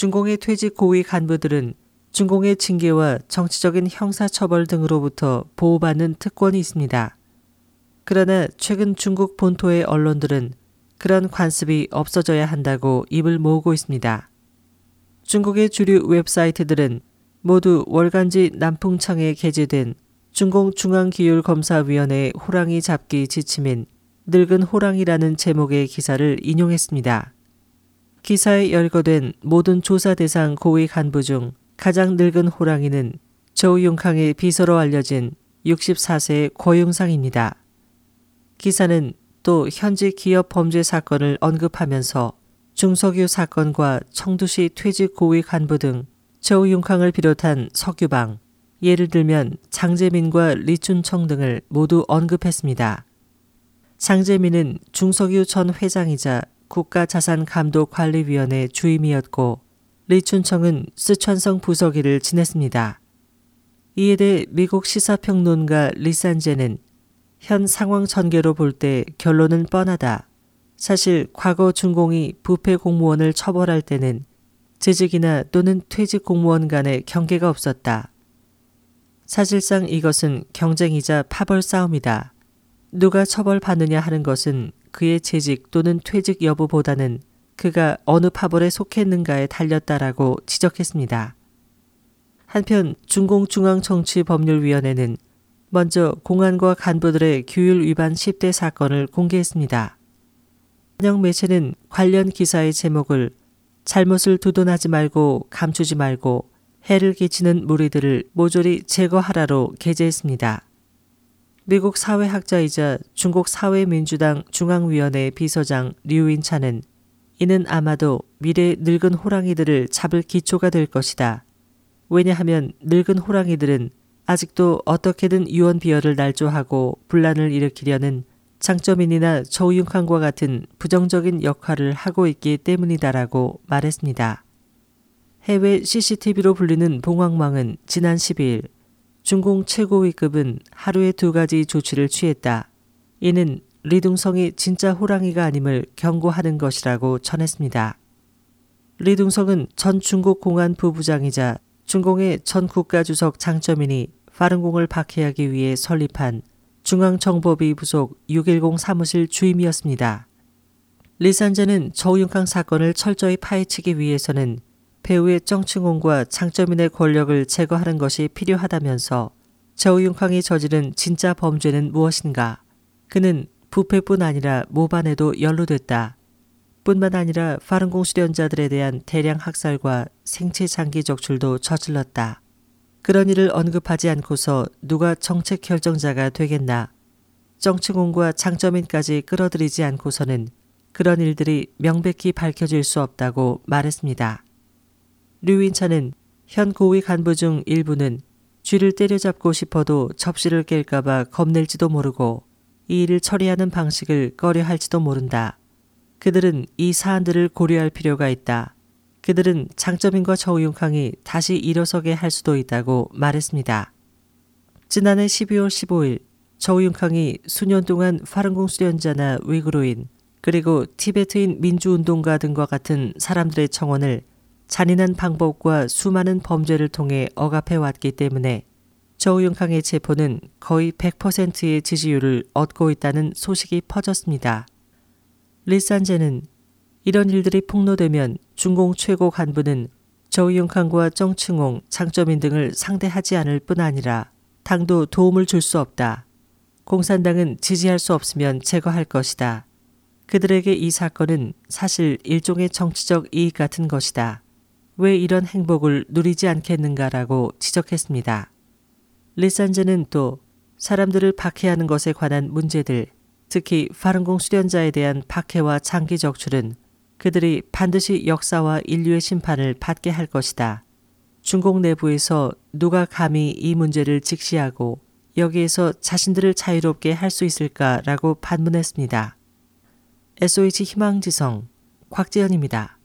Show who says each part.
Speaker 1: 중공의 퇴직 고위 간부들은 중공의 징계와 정치적인 형사처벌 등으로부터 보호받는 특권이 있습니다. 그러나 최근 중국 본토의 언론들은 그런 관습이 없어져야 한다고 입을 모으고 있습니다. 중국의 주류 웹사이트들은 모두 월간지 남풍창에 게재된 중공 중앙기율검사위원회 호랑이 잡기 지침인 늙은 호랑이라는 제목의 기사를 인용했습니다. 기사에 열거된 모든 조사 대상 고위 간부 중 가장 늙은 호랑이는 저우융캉의 비서로 알려진 64세의 고용상입니다. 기사는 또 현지 기업 범죄 사건을 언급하면서 중석유 사건과 청두시 퇴직 고위 간부 등 저우융캉을 비롯한 석유방, 예를 들면 장재민과 리춘청 등을 모두 언급했습니다. 장재민은 중석유 전 회장이자 국가자산감독관리위원회 주임이었고 리춘청은 스촨성 부서기를 지냈습니다. 이에 대해 미국 시사평론가 리산제는 현 상황 전개로 볼 때 결론은 뻔하다. 사실 과거 중공이 부패 공무원을 처벌할 때는 재직이나 또는 퇴직 공무원 간의 경계가 없었다. 사실상 이것은 경쟁이자 파벌 싸움이다. 누가 처벌받느냐 하는 것은 그의 재직 또는 퇴직 여부보다는 그가 어느 파벌에 속했는가에 달렸다라고 지적했습니다. 한편 중공중앙정치법률위원회는 먼저 공안과 간부들의 규율 위반 10대 사건을 공개했습니다. 한영 매체는 관련 기사의 제목을 잘못을 두둔하지 말고 감추지 말고 해를 끼치는 무리들을 모조리 제거하라로 게재했습니다. 미국 사회학자이자 중국 사회민주당 중앙위원회 비서장 류인찬은 이는 아마도 미래 늙은 호랑이들을 잡을 기초가 될 것이다. 왜냐하면 늙은 호랑이들은 아직도 어떻게든 유언 비어를 날조하고 분란을 일으키려는 장점인이나 저우융칸과 같은 부정적인 역할을 하고 있기 때문이다라고 말했습니다. 해외 CCTV로 불리는 봉황망은 지난 12일 중공 최고위급은 하루에 두 가지 조치를 취했다. 이는 리둥성이 진짜 호랑이가 아님을 경고하는 것이라고 전했습니다. 리둥성은 전 중국 공안 부부장이자 중공의 전 국가주석 장점인이 파른공을 박해하기 위해 설립한 중앙정보비 부속 610 사무실 주임이었습니다. 리산제는 저우융캉 사건을 철저히 파헤치기 위해서는 배우의 정칭홍과 장점인의 권력을 제거하는 것이 필요하다면서 저우융캉이 저지른 진짜 범죄는 무엇인가? 그는 부패뿐 아니라 모반에도 연루됐다. 뿐만 아니라 파른공 수련자들에 대한 대량 학살과 생체 장기 적출도 저질렀다. 그런 일을 언급하지 않고서 누가 정책 결정자가 되겠나. 정치공과 장점인까지 끌어들이지 않고서는 그런 일들이 명백히 밝혀질 수 없다고 말했습니다. 류인차는 현 고위 간부 중 일부는 쥐를 때려잡고 싶어도 접시를 깰까봐 겁낼지도 모르고 이 일을 처리하는 방식을 꺼려 할지도 모른다. 그들은 이 사안들을 고려할 필요가 있다. 그들은 장점인과 저우융캉이 다시 일어서게 할 수도 있다고 말했습니다. 지난해 12월 15일 저우융캉이 수년 동안 파른공 수련자나 위구르인 그리고 티베트인 민주운동가 등과 같은 사람들의 청원을 잔인한 방법과 수많은 범죄를 통해 억압해 왔기 때문에 저우융캉의 체포는 거의 100%의 지지율을 얻고 있다는 소식이 퍼졌습니다. 리산제는 이런 일들이 폭로되면 중공 최고 간부는 저우융캉과 정칭홍, 장점인 등을 상대하지 않을 뿐 아니라 당도 도움을 줄 수 없다. 공산당은 지지할 수 없으면 제거할 것이다. 그들에게 이 사건은 사실 일종의 정치적 이익 같은 것이다. 왜 이런 행복을 누리지 않겠는가라고 지적했습니다. 리산즈는 또 사람들을 박해하는 것에 관한 문제들, 특히 파른공 수련자에 대한 박해와 장기 적출은 그들이 반드시 역사와 인류의 심판을 받게 할 것이다. 중공 내부에서 누가 감히 이 문제를 직시하고 여기에서 자신들을 자유롭게 할 수 있을까라고 반문했습니다. SOH 희망지성 곽재현입니다.